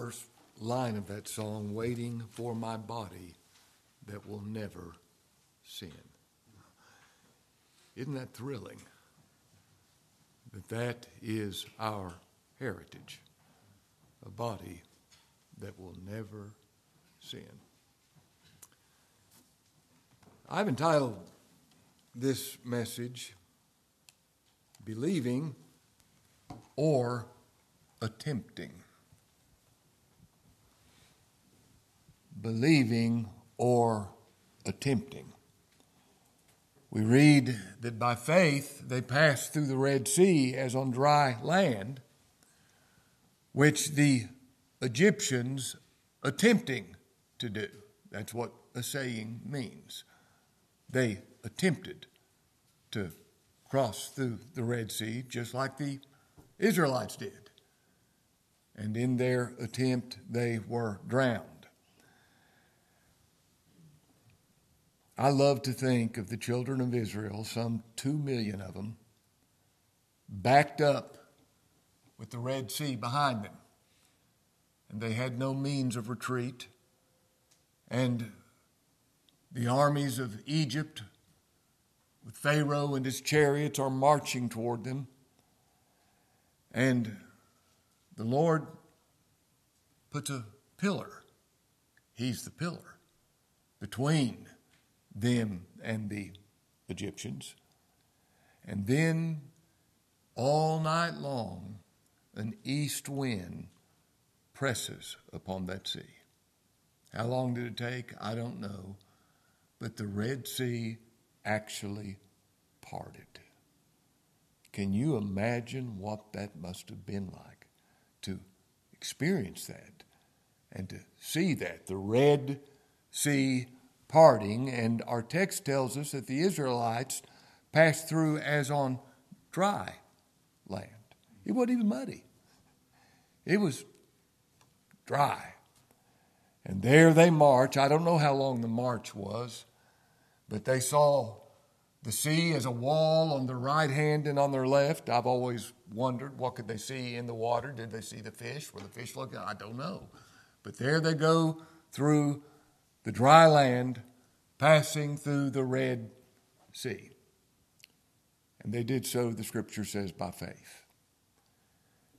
first line of that song, Waiting for My Body That Will Never Sin. Isn't that thrilling? That that is our heritage, a body that will never sin. I've entitled this message, Believing or Attempting. Believing or attempting. We read that by faith they passed through the Red Sea as on dry land, which the Egyptians attempting to do. That's what assaying means. They attempted to cross through the Red Sea just like the Israelites did. And in their attempt, they were drowned. I love to think of the children of Israel, some two million of them, backed up with the Red Sea behind them. And they had no means of retreat. And the armies of Egypt, with Pharaoh and his chariots, are marching toward them. And the Lord puts a pillar, He's the pillar, between them and the Egyptians. And then all night long, an east wind presses upon that sea. How long did it take? I don't know. But the Red Sea actually parted. Can you imagine what that must have been like to experience that and to see that? The Red Sea parting, and our text tells us that the Israelites passed through as on dry land. It wasn't even muddy, it was dry. And there they march. I don't know how long the march was, but they saw the sea as a wall on their right hand and on their left. I've always wondered what could they see in the water? Did they see the fish? Were the fish looking? I don't know. But there they go through the dry land, passing through the Red Sea. And they did so, the scripture says, by faith.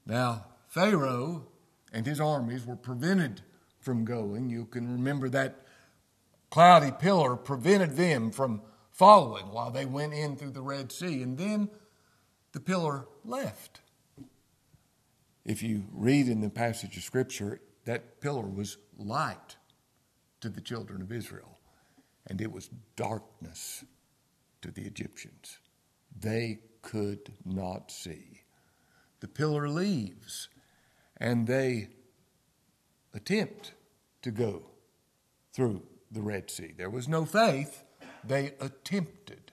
Now, Pharaoh and his armies were prevented from going. You can remember that cloudy pillar prevented them from following while they went in through the Red Sea. And then the pillar left. If you read in the passage of Scripture, that pillar was light to the children of Israel, and it was darkness to the Egyptians. They could not see. The pillar leaves, and they attempt to go through the Red Sea. There was no faith. They attempted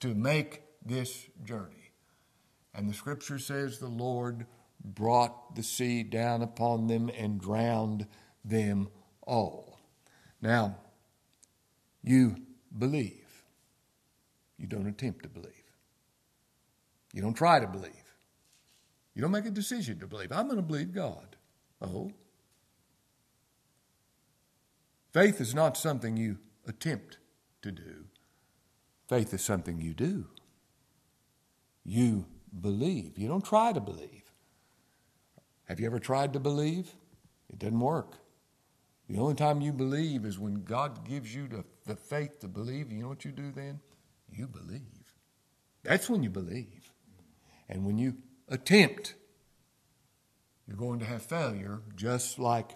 to make this journey. And the scripture says the Lord brought the sea down upon them and drowned them all. Now, you believe. You don't attempt to believe. You don't try to believe. You don't make a decision to believe. I'm going to believe God. Oh. Faith is not something you attempt to do, faith is something you do. You believe. You don't try to believe. Have you ever tried to believe? It doesn't work. The only time you believe is when God gives you the, the faith to believe. You know what you do then? You believe. That's when you believe. And when you attempt, you're going to have failure just like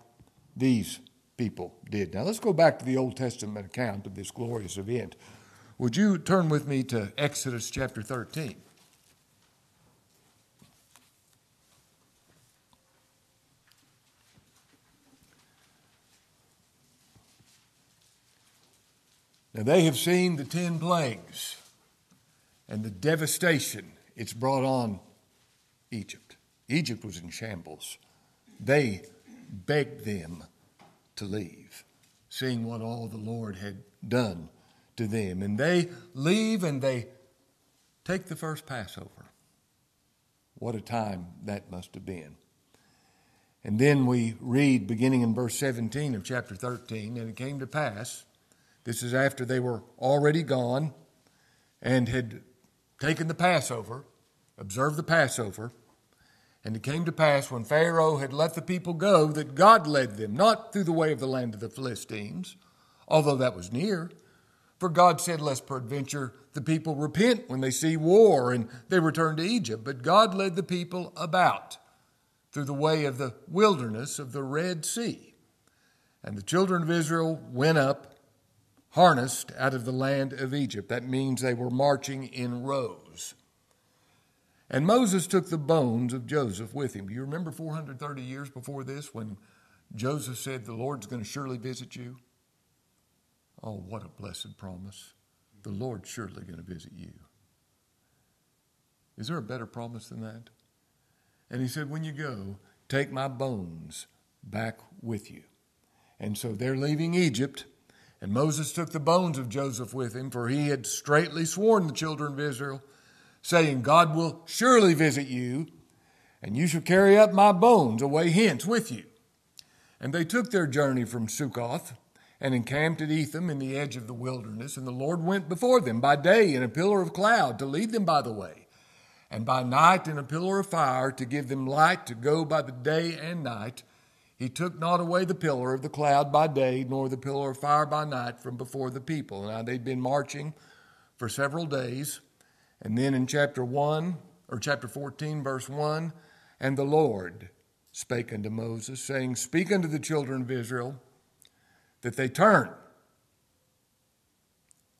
these people did. Now let's go back to the Old Testament account of this glorious event. Would you turn with me to Exodus chapter 13? Now, they have seen the ten plagues and the devastation it's brought on Egypt. Egypt was in shambles. They begged them to leave, seeing what all the Lord had done to them. And they leave and they take the first Passover. What a time that must have been. And then we read, beginning in verse 17 of chapter 13, and it came to pass, this is after they were already gone and had taken the Passover, observed the Passover. And it came to pass when Pharaoh had let the people go that God led them, not through the way of the land of the Philistines, although that was near. For God said, Lest peradventure the people repent when they see war and they return to Egypt. But God led the people about through the way of the wilderness of the Red Sea. And the children of Israel went up, harnessed out of the land of Egypt. That means they were marching in rows. And Moses took the bones of Joseph with him. Do you remember 430 years before this when Joseph said, The Lord's going to surely visit you? Oh, what a blessed promise. The Lord's surely going to visit you. Is there a better promise than that? And he said, When you go, take my bones back with you. And so they're leaving Egypt. And Moses took the bones of Joseph with him, for he had straitly sworn the children of Israel, saying, God will surely visit you, and you shall carry up my bones away hence with you. And they took their journey from Succoth and encamped at Etham in the edge of the wilderness. And the Lord went before them by day in a pillar of cloud to lead them by the way and by night in a pillar of fire to give them light to go by the day and night. He took not away the pillar of the cloud by day, nor the pillar of fire by night from before the people. Now they'd been marching for several days. And then in chapter 1, or chapter 14, verse 1, and the Lord spake unto Moses, saying, Speak unto the children of Israel that they turn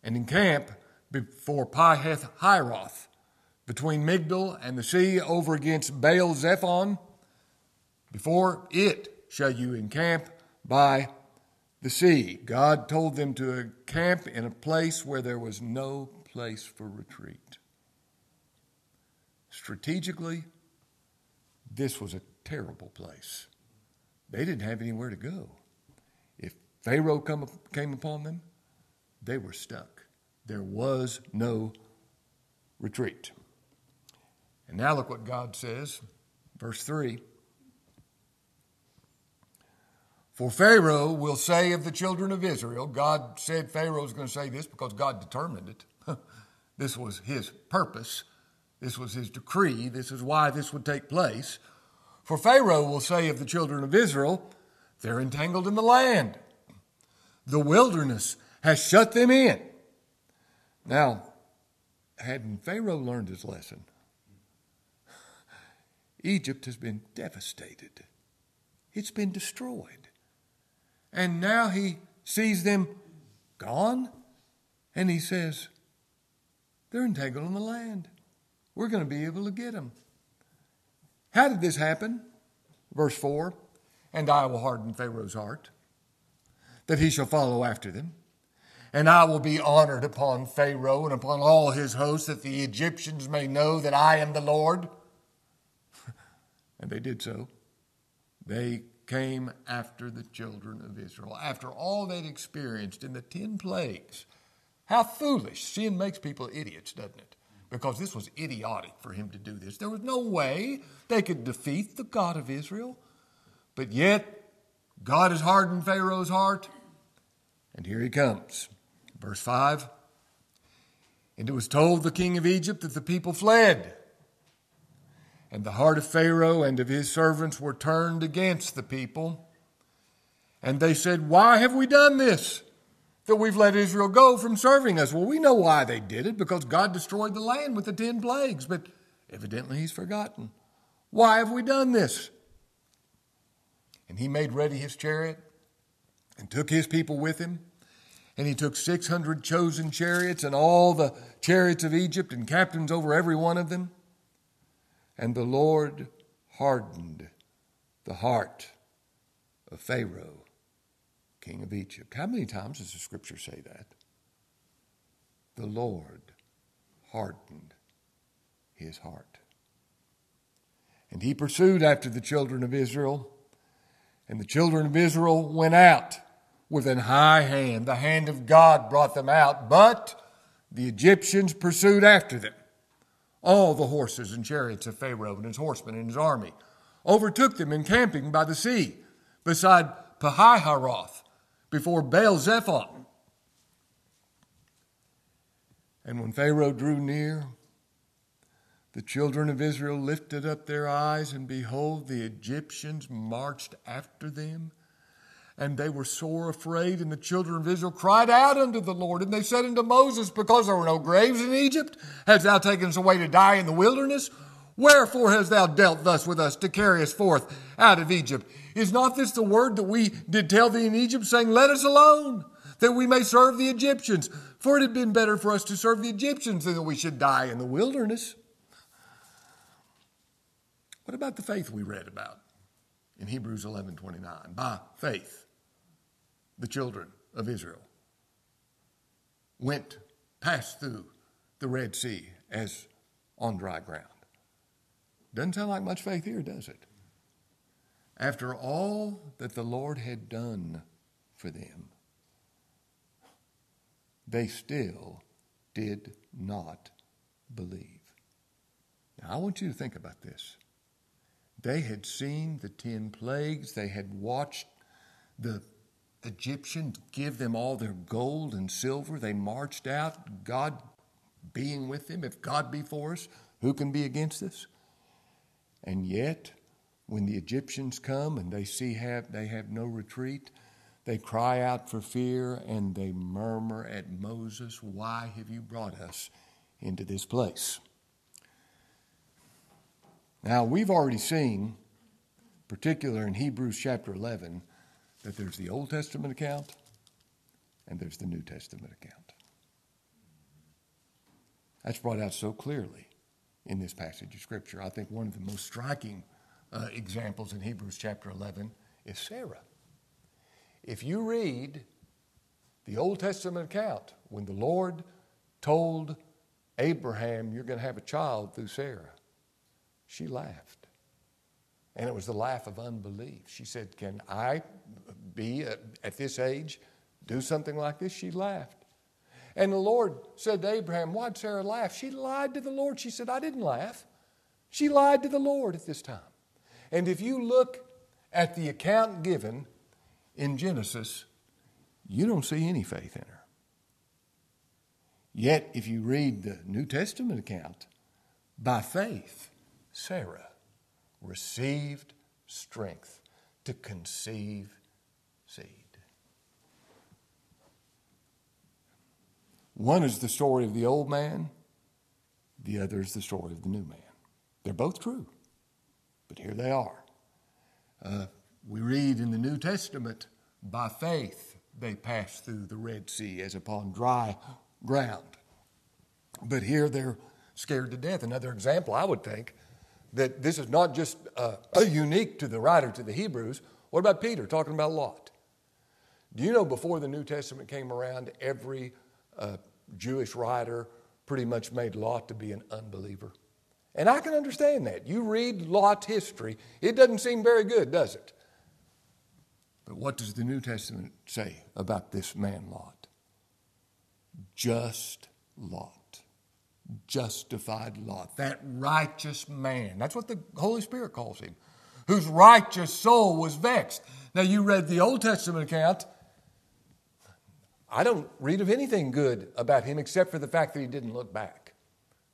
and encamp before Pihahiroth between Migdol and the sea over against Baal Zephon. Before it shall you encamp by the sea. God told them to encamp in a place where there was no place for retreat. Strategically, this was a terrible place. They didn't have anywhere to go. If Pharaoh come, came upon them, they were stuck. There was no retreat. And now look what God says, verse 3. For Pharaoh will say of the children of Israel, God said Pharaoh is going to say this because God determined it. this was his purpose. This was his decree. This is why this would take place. For Pharaoh will say of the children of Israel, they're entangled in the land. The wilderness has shut them in. Now, hadn't Pharaoh learned his lesson? Egypt has been devastated, it's been destroyed. And now he sees them gone, and he says, They're entangled in the land. We're going to be able to get them. How did this happen? Verse 4 And I will harden Pharaoh's heart, that he shall follow after them. And I will be honored upon Pharaoh and upon all his hosts, that the Egyptians may know that I am the Lord. And they did so. They came after the children of Israel, after all they'd experienced in the ten plagues. How foolish. Sin makes people idiots, doesn't it? Because this was idiotic for him to do this. There was no way they could defeat the God of Israel. But yet, God has hardened Pharaoh's heart. And here he comes. Verse 5 And it was told the king of Egypt that the people fled. And the heart of Pharaoh and of his servants were turned against the people. And they said, Why have we done this? That we've let Israel go from serving us. Well, we know why they did it, because God destroyed the land with the ten plagues, but evidently he's forgotten. Why have we done this? And he made ready his chariot and took his people with him. And he took 600 chosen chariots and all the chariots of Egypt and captains over every one of them. And the Lord hardened the heart of Pharaoh, king of Egypt. How many times does the scripture say that? The Lord hardened his heart. And he pursued after the children of Israel, and the children of Israel went out with an high hand. The hand of God brought them out, but the Egyptians pursued after them all the horses and chariots of Pharaoh and his horsemen and his army, overtook them encamping by the sea beside Pihahiroth before Baal Zephon. And when Pharaoh drew near, the children of Israel lifted up their eyes, and behold, the Egyptians marched after them. And they were sore afraid, and the children of Israel cried out unto the Lord. And they said unto Moses, Because there were no graves in Egypt, hast thou taken us away to die in the wilderness? Wherefore hast thou dealt thus with us to carry us forth out of Egypt? Is not this the word that we did tell thee in Egypt, saying, Let us alone, that we may serve the Egyptians? For it had been better for us to serve the Egyptians than that we should die in the wilderness. What about the faith we read about in Hebrews 11 29? By faith, the children of Israel went, passed through the Red Sea as on dry ground. Doesn't sound like much faith here, does it? After all that the Lord had done for them, they still did not believe. Now, I want you to think about this. They had seen the ten plagues, they had watched the Egyptians give them all their gold and silver. They marched out, God being with them. If God be for us, who can be against us? And yet, when the Egyptians come and they see have, they have no retreat, they cry out for fear and they murmur at Moses, Why have you brought us into this place? Now, we've already seen, particular in Hebrews chapter 11, that there's the Old Testament account and there's the New Testament account. That's brought out so clearly in this passage of Scripture. I think one of the most striking uh, examples in Hebrews chapter 11 is Sarah. If you read the Old Testament account, when the Lord told Abraham, You're going to have a child through Sarah, she laughed. And it was the laugh of unbelief. She said, Can I be at, at this age do something like this? She laughed. And the Lord said to Abraham, Why'd Sarah laugh? She lied to the Lord. She said, I didn't laugh. She lied to the Lord at this time. And if you look at the account given in Genesis, you don't see any faith in her. Yet, if you read the New Testament account, by faith, Sarah received strength to conceive One is the story of the old man, the other is the story of the new man. They're both true, but here they are. Uh, we read in the New Testament, by faith they passed through the Red Sea as upon dry ground. But here they're scared to death. Another example, I would think, that this is not just uh, unique to the writer to the Hebrews. What about Peter talking about Lot? Do you know before the New Testament came around, every uh, Jewish writer pretty much made Lot to be an unbeliever. And I can understand that. You read Lot's history, it doesn't seem very good, does it? But what does the New Testament say about this man, Lot? Just Lot. Justified Lot. That righteous man. That's what the Holy Spirit calls him. Whose righteous soul was vexed. Now, you read the Old Testament account, I don't read of anything good about him except for the fact that he didn't look back.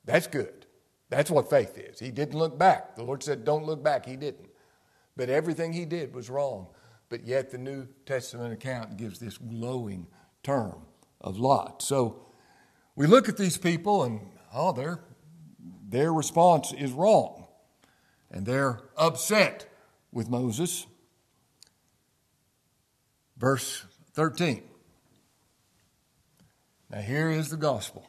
That's good. That's what faith is. He didn't look back. The Lord said, Don't look back. He didn't. But everything he did was wrong. But yet the New Testament account gives this glowing term of Lot. So we look at these people and, oh, their, their response is wrong. And they're upset with Moses. Verse 13. Now, here is the gospel.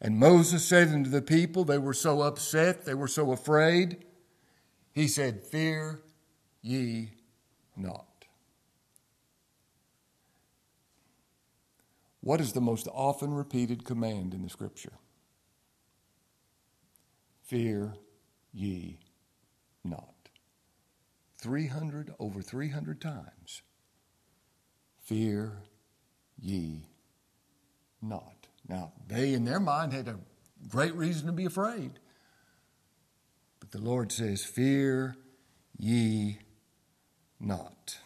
And Moses said unto the people, they were so upset, they were so afraid, he said, Fear ye not. What is the most often repeated command in the scripture? Fear ye not. 300, over 300 times. Fear ye not. Now, they in their mind had a great reason to be afraid. But the Lord says, Fear ye not.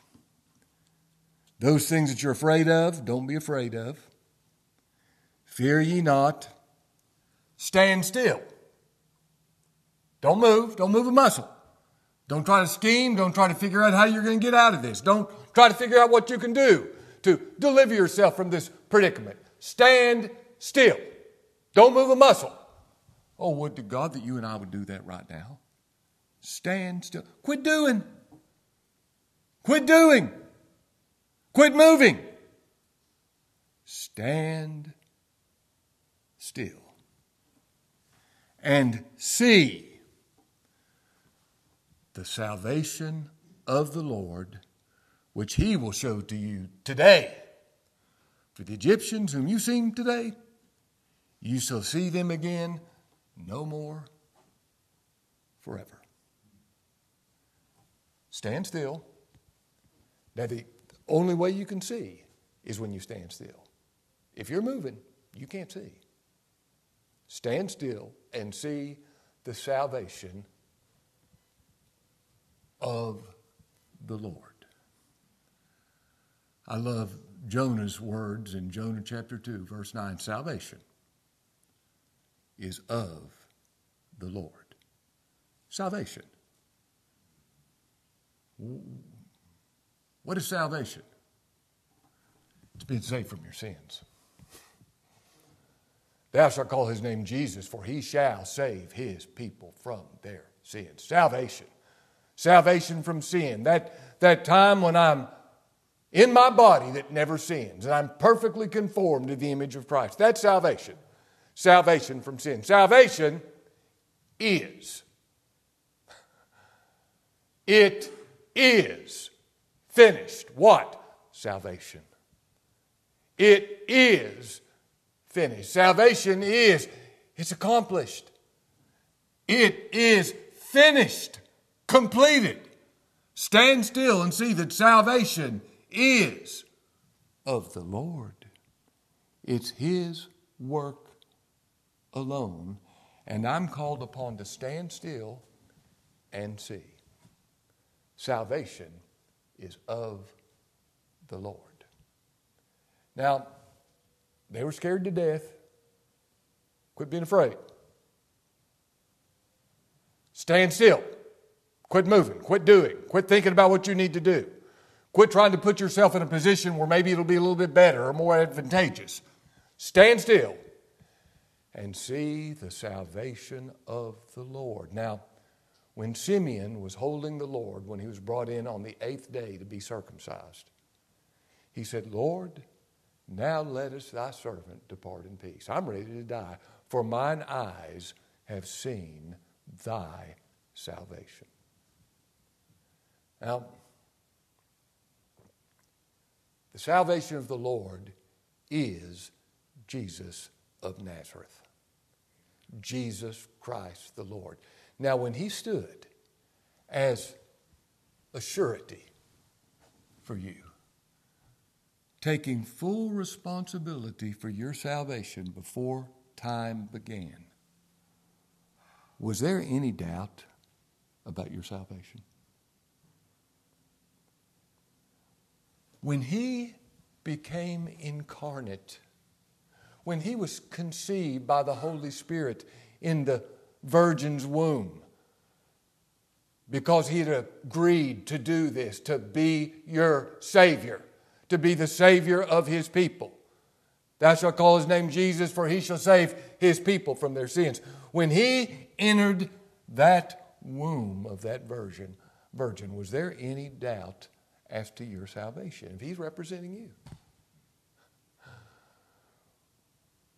Those things that you're afraid of, don't be afraid of. Fear ye not. Stand still. Don't move. Don't move a muscle. Don't try to scheme. Don't try to figure out how you're going to get out of this. Don't try to figure out what you can do to deliver yourself from this predicament. Stand still. Don't move a muscle. Oh, would to God that you and I would do that right now. Stand still. Quit doing. Quit doing. Quit moving. Stand still. And see the salvation of the Lord, which he will show to you today. For the Egyptians whom you seen today, you shall see them again no more forever. Stand still. Now, the only way you can see is when you stand still. If you're moving, you can't see. Stand still and see the salvation of the Lord. I love Jonah's words in Jonah chapter 2, verse 9 salvation is of the Lord. Salvation. What is salvation? It's being saved from your sins. Thou shalt call his name Jesus, for he shall save his people from their sins. Salvation. Salvation from sin. That, that time when I'm in my body that never sins and I'm perfectly conformed to the image of Christ. That's salvation. Salvation from sin. Salvation is. It is finished. What? Salvation. It is finished. Salvation is, it's accomplished. It is finished, completed. Stand still and see that salvation is of the Lord. It's His work alone, and I'm called upon to stand still and see. Salvation is of the Lord. Now, they were scared to death. Quit being afraid. Stand still. Quit moving. Quit doing. Quit thinking about what you need to do. Quit trying to put yourself in a position where maybe it'll be a little bit better or more advantageous. Stand still and see the salvation of the Lord. Now, when Simeon was holding the Lord when he was brought in on the eighth day to be circumcised, he said, Lord, now lettest thy servant depart in peace. I'm ready to die, for mine eyes have seen thy salvation. Now, the salvation of the Lord is Jesus of Nazareth. Jesus Christ the Lord. Now, when he stood as a surety for you, taking full responsibility for your salvation before time began, was there any doubt about your salvation? When he became incarnate, when he was conceived by the Holy Spirit in the virgin's womb, because he had agreed to do this, to be your Savior, to be the Savior of his people. Thou shalt call his name Jesus, for he shall save his people from their sins. When he entered that womb of that virgin, virgin, was there any doubt as to your salvation? If he's representing you.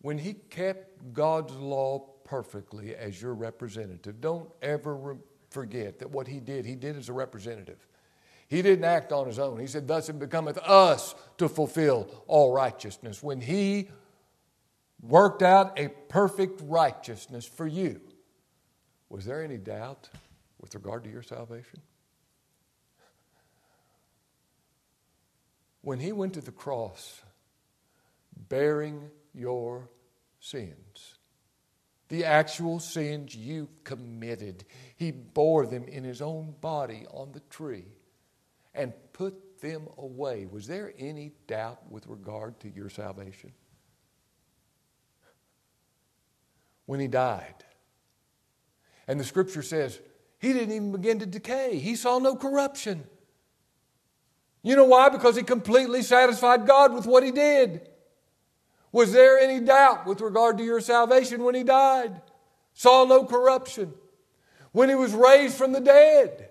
when he kept God's law perfectly as your representative, don't ever re- forget that what he did, he did as a representative. He didn't act on his own. He said, Thus it becometh us to fulfill all righteousness. When he worked out a perfect righteousness for you, was there any doubt with regard to your salvation? When he went to the cross bearing your sins. the actual sins you committed. He bore them in his own body on the tree and put them away. Was there any doubt with regard to your salvation? When he died. And the scripture says he didn't even begin to decay, he saw no corruption. You know why? Because he completely satisfied God with what he did. Was there any doubt with regard to your salvation when he died? Saw no corruption. When he was raised from the dead,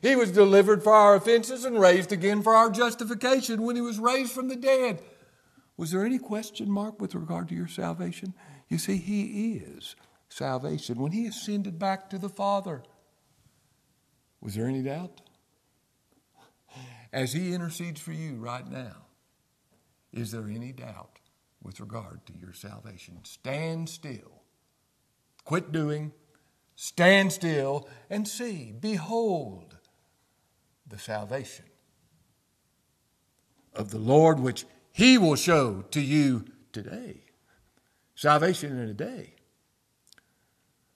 he was delivered for our offenses and raised again for our justification when he was raised from the dead. Was there any question mark with regard to your salvation? You see, he is salvation. When he ascended back to the Father, was there any doubt? As he intercedes for you right now, is there any doubt with regard to your salvation? Stand still. Quit doing. Stand still and see. Behold the salvation of the Lord, which he will show to you today. Salvation in a day.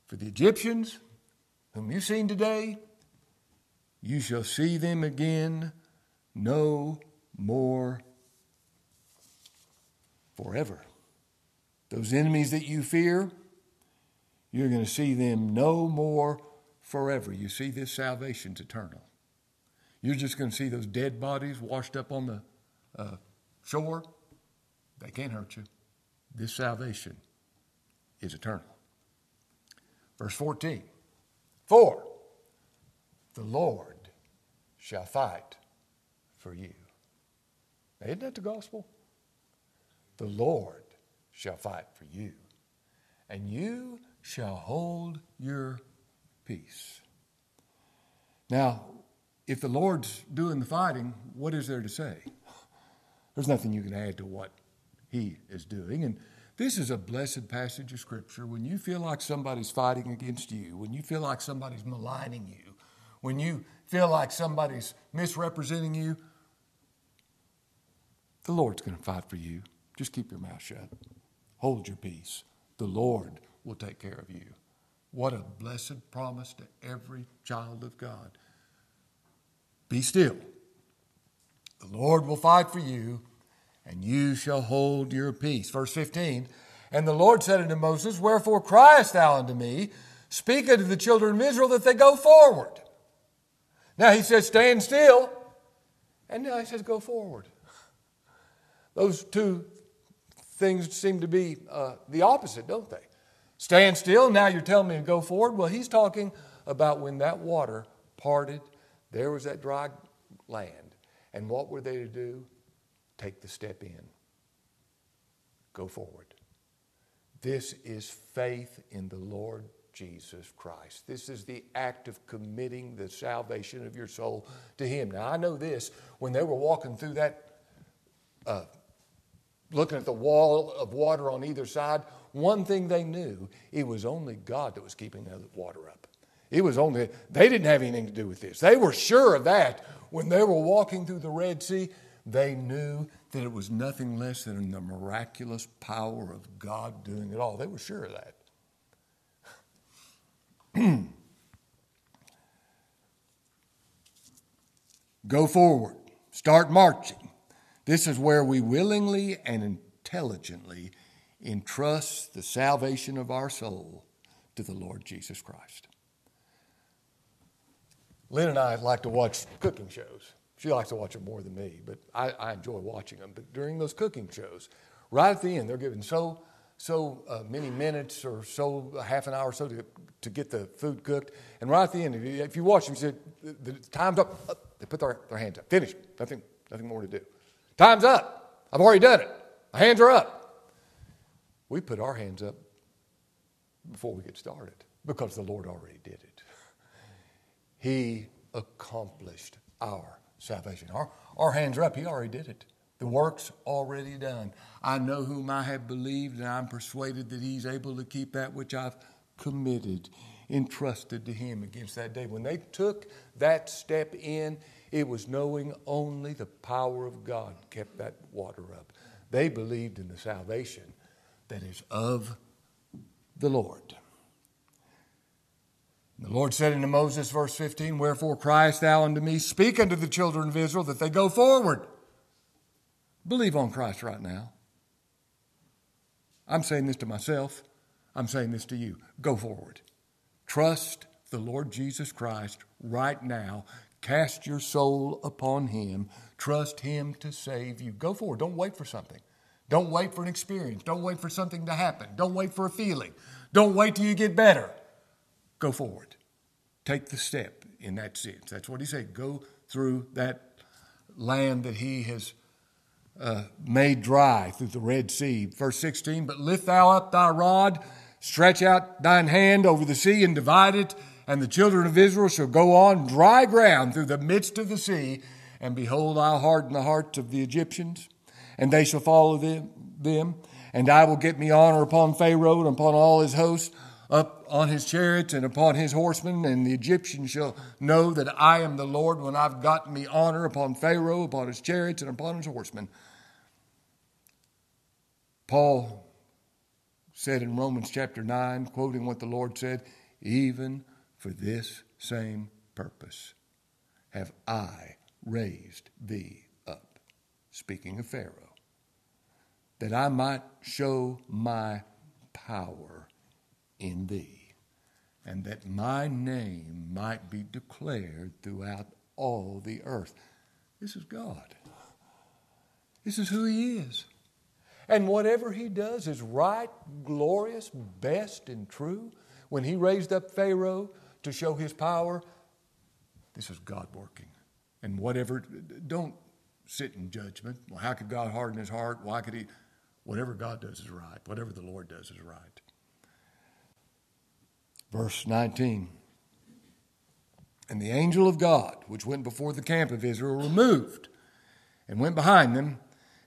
For the Egyptians, whom you've seen today, you shall see them again no more forever. Those enemies that you fear, you're going to see them no more forever. You see, this salvation's eternal. You're just going to see those dead bodies washed up on the uh, shore. They can't hurt you. This salvation is eternal. Verse 14 For the Lord shall fight for you. Isn't that the gospel? The Lord shall fight for you, and you shall hold your peace. Now, if the Lord's doing the fighting, what is there to say? There's nothing you can add to what He is doing. And this is a blessed passage of Scripture. When you feel like somebody's fighting against you, when you feel like somebody's maligning you, when you feel like somebody's misrepresenting you, the Lord's going to fight for you. Just keep your mouth shut. Hold your peace. The Lord will take care of you. What a blessed promise to every child of God. Be still. The Lord will fight for you, and you shall hold your peace. Verse 15 And the Lord said unto Moses, Wherefore criest thou unto me? Speak unto the children of Israel that they go forward. Now he says, Stand still. And now he says, Go forward. Those two things seem to be uh, the opposite, don't they? Stand still, now you're telling me to go forward. Well, he's talking about when that water parted, there was that dry land. And what were they to do? Take the step in, go forward. This is faith in the Lord Jesus Christ. This is the act of committing the salvation of your soul to Him. Now, I know this when they were walking through that uh, looking at the wall of water on either side, one thing they knew it was only God that was keeping the water up. It was only, they didn't have anything to do with this. They were sure of that. When they were walking through the Red Sea, they knew that it was nothing less than the miraculous power of God doing it all. They were sure of that. Go forward, start marching. This is where we willingly and intelligently entrust the salvation of our soul to the Lord Jesus Christ. Lynn and I like to watch cooking shows. She likes to watch them more than me, but I, I enjoy watching them. But during those cooking shows, right at the end, they're given so so uh, many minutes or so, half an hour or so to, to get the food cooked. And right at the end, if you, if you watch them, you say, the, the time's up. They put their, their hands up. Finished. Nothing, nothing more to do. Time's up. I've already done it. My hands are up. We put our hands up before we get started because the Lord already did it. He accomplished our salvation. Our, our hands are up. He already did it. The work's already done. I know whom I have believed, and I'm persuaded that He's able to keep that which I've committed, entrusted to Him against that day. When they took that step in, it was knowing only the power of God kept that water up. They believed in the salvation that is of the Lord. The Lord said unto Moses, verse 15, Wherefore criest thou unto me, Speak unto the children of Israel that they go forward. Believe on Christ right now. I'm saying this to myself. I'm saying this to you. Go forward. Trust the Lord Jesus Christ right now. Cast your soul upon Him. Trust Him to save you. Go forward. Don't wait for something. Don't wait for an experience. Don't wait for something to happen. Don't wait for a feeling. Don't wait till you get better. Go forward. Take the step in that sense. That's what He said. Go through that land that He has uh, made dry through the Red Sea. Verse 16, but lift thou up thy rod, stretch out thine hand over the sea and divide it, and the children of Israel shall go on dry ground through the midst of the sea. And behold, I'll harden the hearts of the Egyptians, and they shall follow them, them. And I will get me honor upon Pharaoh and upon all his hosts, up on his chariots and upon his horsemen, and the Egyptians shall know that I am the Lord when I've gotten me honor upon Pharaoh, upon his chariots, and upon his horsemen. Paul said in Romans chapter 9, quoting what the Lord said, even for this same purpose have I raised thee up. Speaking of Pharaoh, that I might show my power in thee, and that my name might be declared throughout all the earth. This is God. This is who He is. And whatever he does is right, glorious, best, and true. When he raised up Pharaoh to show his power, this is God working. And whatever, don't sit in judgment. Well, how could God harden his heart? Why could he? Whatever God does is right. Whatever the Lord does is right. Verse 19. And the angel of God, which went before the camp of Israel, removed and went behind them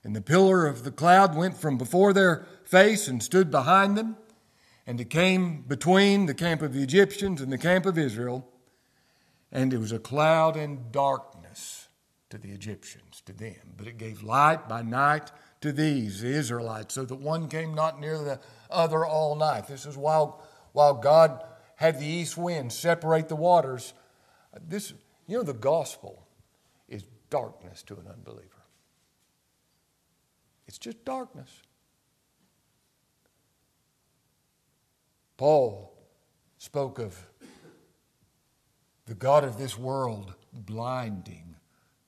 and the pillar of the cloud went from before their face and stood behind them. And it came between the camp of the Egyptians and the camp of Israel. And it was a cloud and darkness to the Egyptians, to them. But it gave light by night to these, the Israelites, so that one came not near the other all night. This is while, while God had the east wind separate the waters. This, you know, the gospel is darkness to an unbeliever. It's just darkness. Paul spoke of the God of this world blinding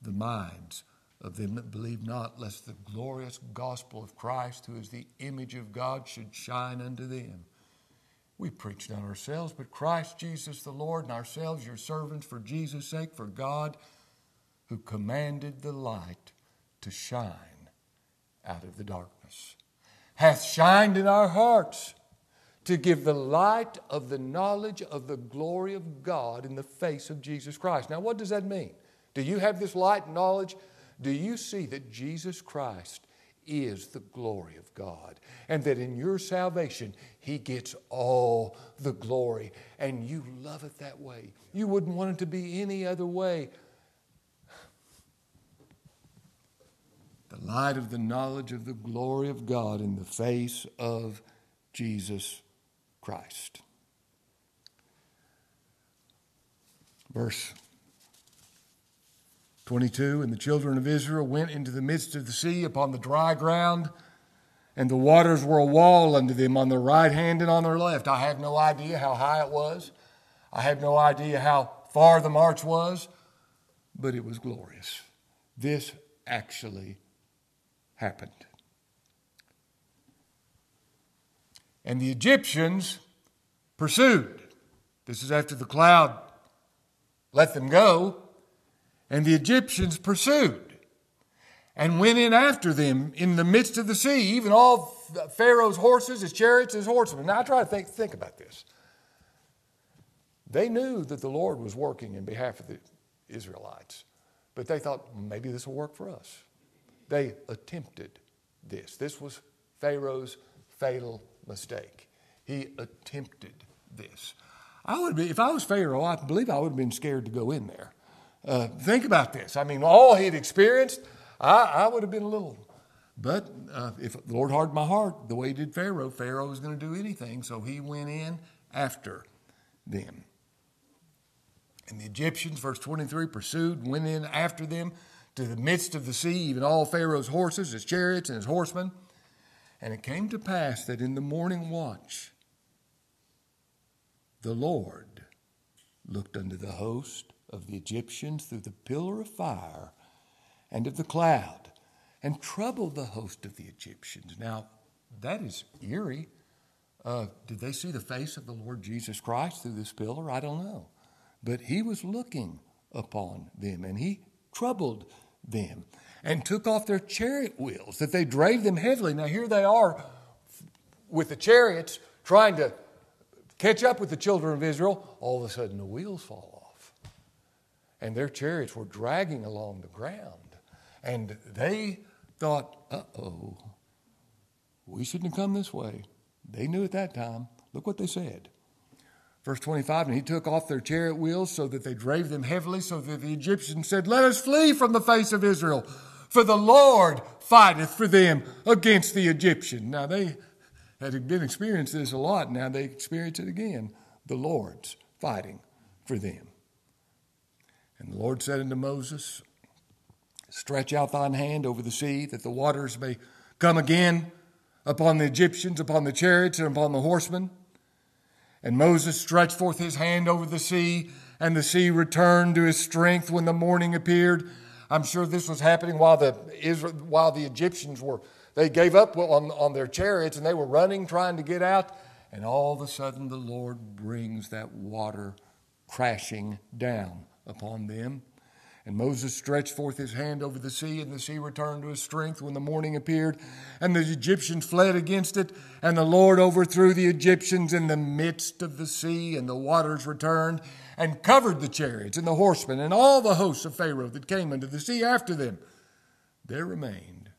the minds of them that believe not, lest the glorious gospel of Christ, who is the image of God, should shine unto them. We preach not ourselves, but Christ Jesus the Lord, and ourselves your servants for Jesus' sake, for God who commanded the light to shine out of the darkness, hath shined in our hearts to give the light of the knowledge of the glory of God in the face of Jesus Christ. Now, what does that mean? Do you have this light knowledge? Do you see that Jesus Christ is the glory of God and that in your salvation He gets all the glory and you love it that way? You wouldn't want it to be any other way. the light of the knowledge of the glory of God in the face of Jesus Christ. Verse 22 And the children of Israel went into the midst of the sea upon the dry ground, and the waters were a wall unto them on their right hand and on their left. I have no idea how high it was, I have no idea how far the march was, but it was glorious. This actually happened. And the Egyptians pursued. This is after the cloud let them go. And the Egyptians pursued and went in after them in the midst of the sea, even all Pharaoh's horses, his chariots, his horsemen. Now I try to think, think about this. They knew that the Lord was working in behalf of the Israelites, but they thought maybe this will work for us. They attempted this. This was Pharaoh's fatal mistake. He attempted this. I would be, if I was Pharaoh, I believe I would have been scared to go in there. Uh, think about this. I mean, all he'd experienced, I, I would have been a little, But uh, if the Lord hardened my heart the way he did Pharaoh, Pharaoh was going to do anything, so he went in after them. And the Egyptians, verse 23, pursued went in after them to the midst of the sea, even all Pharaoh's horses, his chariots, and his horsemen. And it came to pass that in the morning watch, the Lord looked unto the host of the Egyptians through the pillar of fire and of the cloud and troubled the host of the Egyptians. Now, that is eerie. Uh, did they see the face of the Lord Jesus Christ through this pillar? I don't know. But he was looking upon them and he troubled them and took off their chariot wheels that they drave them heavily. Now, here they are with the chariots trying to catch up with the children of Israel. All of a sudden, the wheels fall off. And their chariots were dragging along the ground. And they thought, uh oh, we shouldn't have come this way. They knew at that time. Look what they said. Verse 25, and he took off their chariot wheels so that they drave them heavily, so that the Egyptians said, Let us flee from the face of Israel, for the Lord fighteth for them against the Egyptian. Now they had been experiencing this a lot, now they experience it again. The Lord's fighting for them. And the Lord said unto Moses, Stretch out thine hand over the sea, that the waters may come again upon the Egyptians, upon the chariots, and upon the horsemen. And Moses stretched forth his hand over the sea, and the sea returned to his strength when the morning appeared. I'm sure this was happening while the, Israel, while the Egyptians were, they gave up on, on their chariots and they were running, trying to get out. And all of a sudden, the Lord brings that water crashing down upon them. And Moses stretched forth his hand over the sea, and the sea returned to his strength when the morning appeared. And the Egyptians fled against it, and the Lord overthrew the Egyptians in the midst of the sea, and the waters returned and covered the chariots and the horsemen and all the hosts of Pharaoh that came into the sea after them. There remained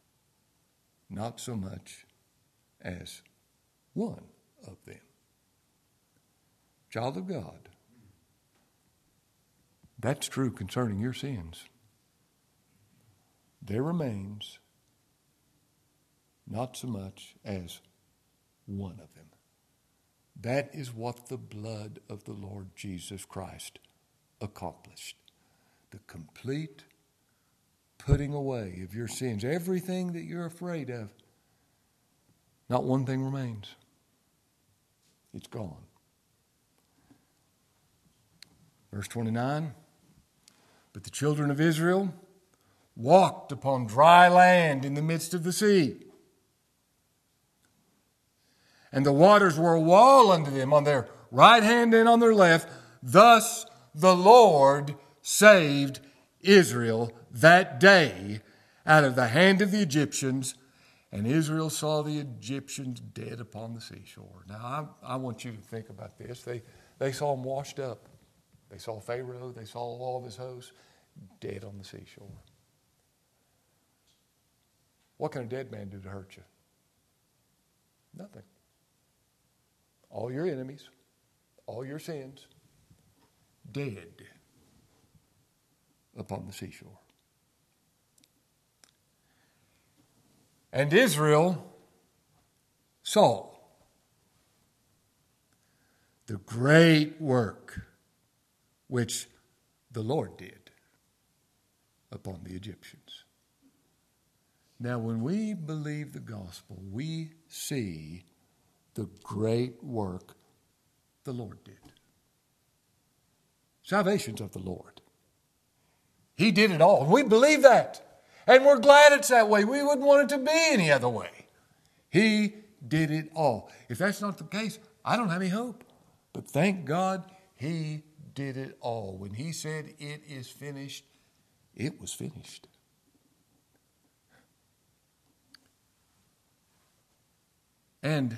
not so much as one of them. Child of God, that's true concerning your sins. There remains not so much as one of them. That is what the blood of the Lord Jesus Christ accomplished. The complete putting away of your sins, everything that you're afraid of. Not one thing remains. It's gone. Verse 29. But the children of Israel walked upon dry land in the midst of the sea. And the waters were a wall unto them on their right hand and on their left. Thus the Lord saved Israel that day out of the hand of the Egyptians. And Israel saw the Egyptians dead upon the seashore. Now, I, I want you to think about this. They, they saw them washed up. They saw Pharaoh, they saw all of his hosts dead on the seashore. What can a dead man do to hurt you? Nothing. All your enemies, all your sins, dead upon the seashore. And Israel saw the great work which the Lord did upon the Egyptians. Now, when we believe the gospel, we see the great work the Lord did. Salvation's of the Lord. He did it all. We believe that. And we're glad it's that way. We wouldn't want it to be any other way. He did it all. If that's not the case, I don't have any hope. But thank God He did it all. When He said, It is finished, it was finished. And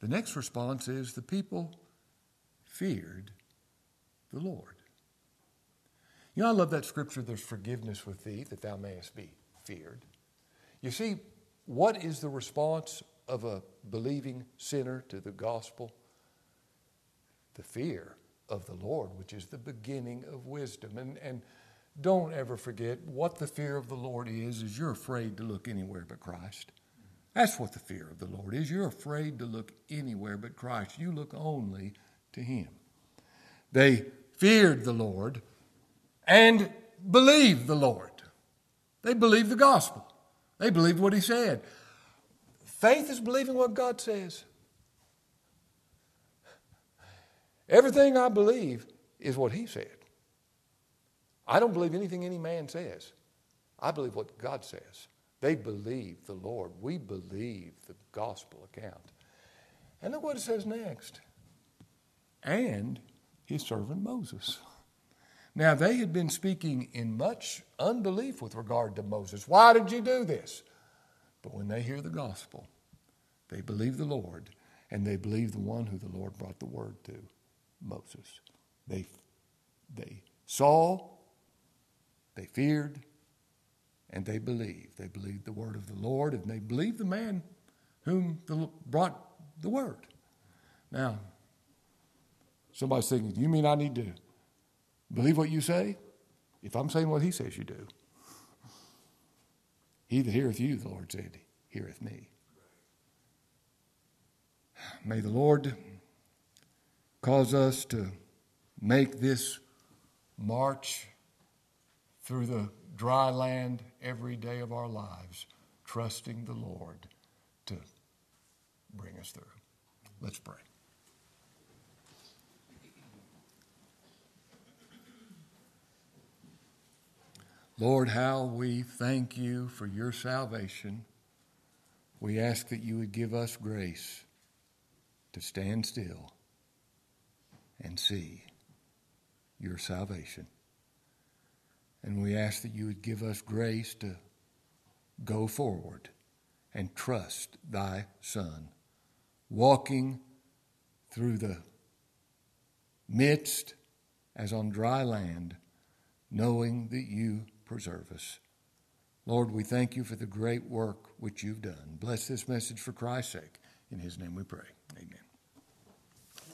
the next response is the people feared the Lord. You know, I love that scripture there's forgiveness with thee that thou mayest be feared. You see, what is the response of a believing sinner to the gospel? The fear of the Lord, which is the beginning of wisdom. And, and don't ever forget what the fear of the Lord is, is you're afraid to look anywhere but Christ. That's what the fear of the Lord is. You're afraid to look anywhere but Christ. You look only to Him. They feared the Lord and believed the Lord. They believed the gospel. They believed what He said. Faith is believing what God says. Everything I believe is what He said. I don't believe anything any man says. I believe what God says. They believe the Lord. We believe the gospel account. And look what it says next. And his servant Moses. Now, they had been speaking in much unbelief with regard to Moses. Why did you do this? But when they hear the gospel, they believe the Lord, and they believe the one who the Lord brought the word to, Moses. They, they saw, they feared, and they believed. They believed the word of the Lord, and they believed the man whom the, brought the word. Now, somebody's thinking, you mean I need to believe what you say? If I'm saying what he says, you do. He that heareth you, the Lord said, heareth me. May the Lord cause us to make this march through the dry land every day of our lives, trusting the Lord to bring us through. Let's pray. Lord, how we thank you for your salvation. We ask that you would give us grace to stand still and see your salvation. And we ask that you would give us grace to go forward and trust thy Son, walking through the midst as on dry land, knowing that you preserve us. Lord, we thank you for the great work which you've done. Bless this message for Christ's sake. In his name we pray. Amen.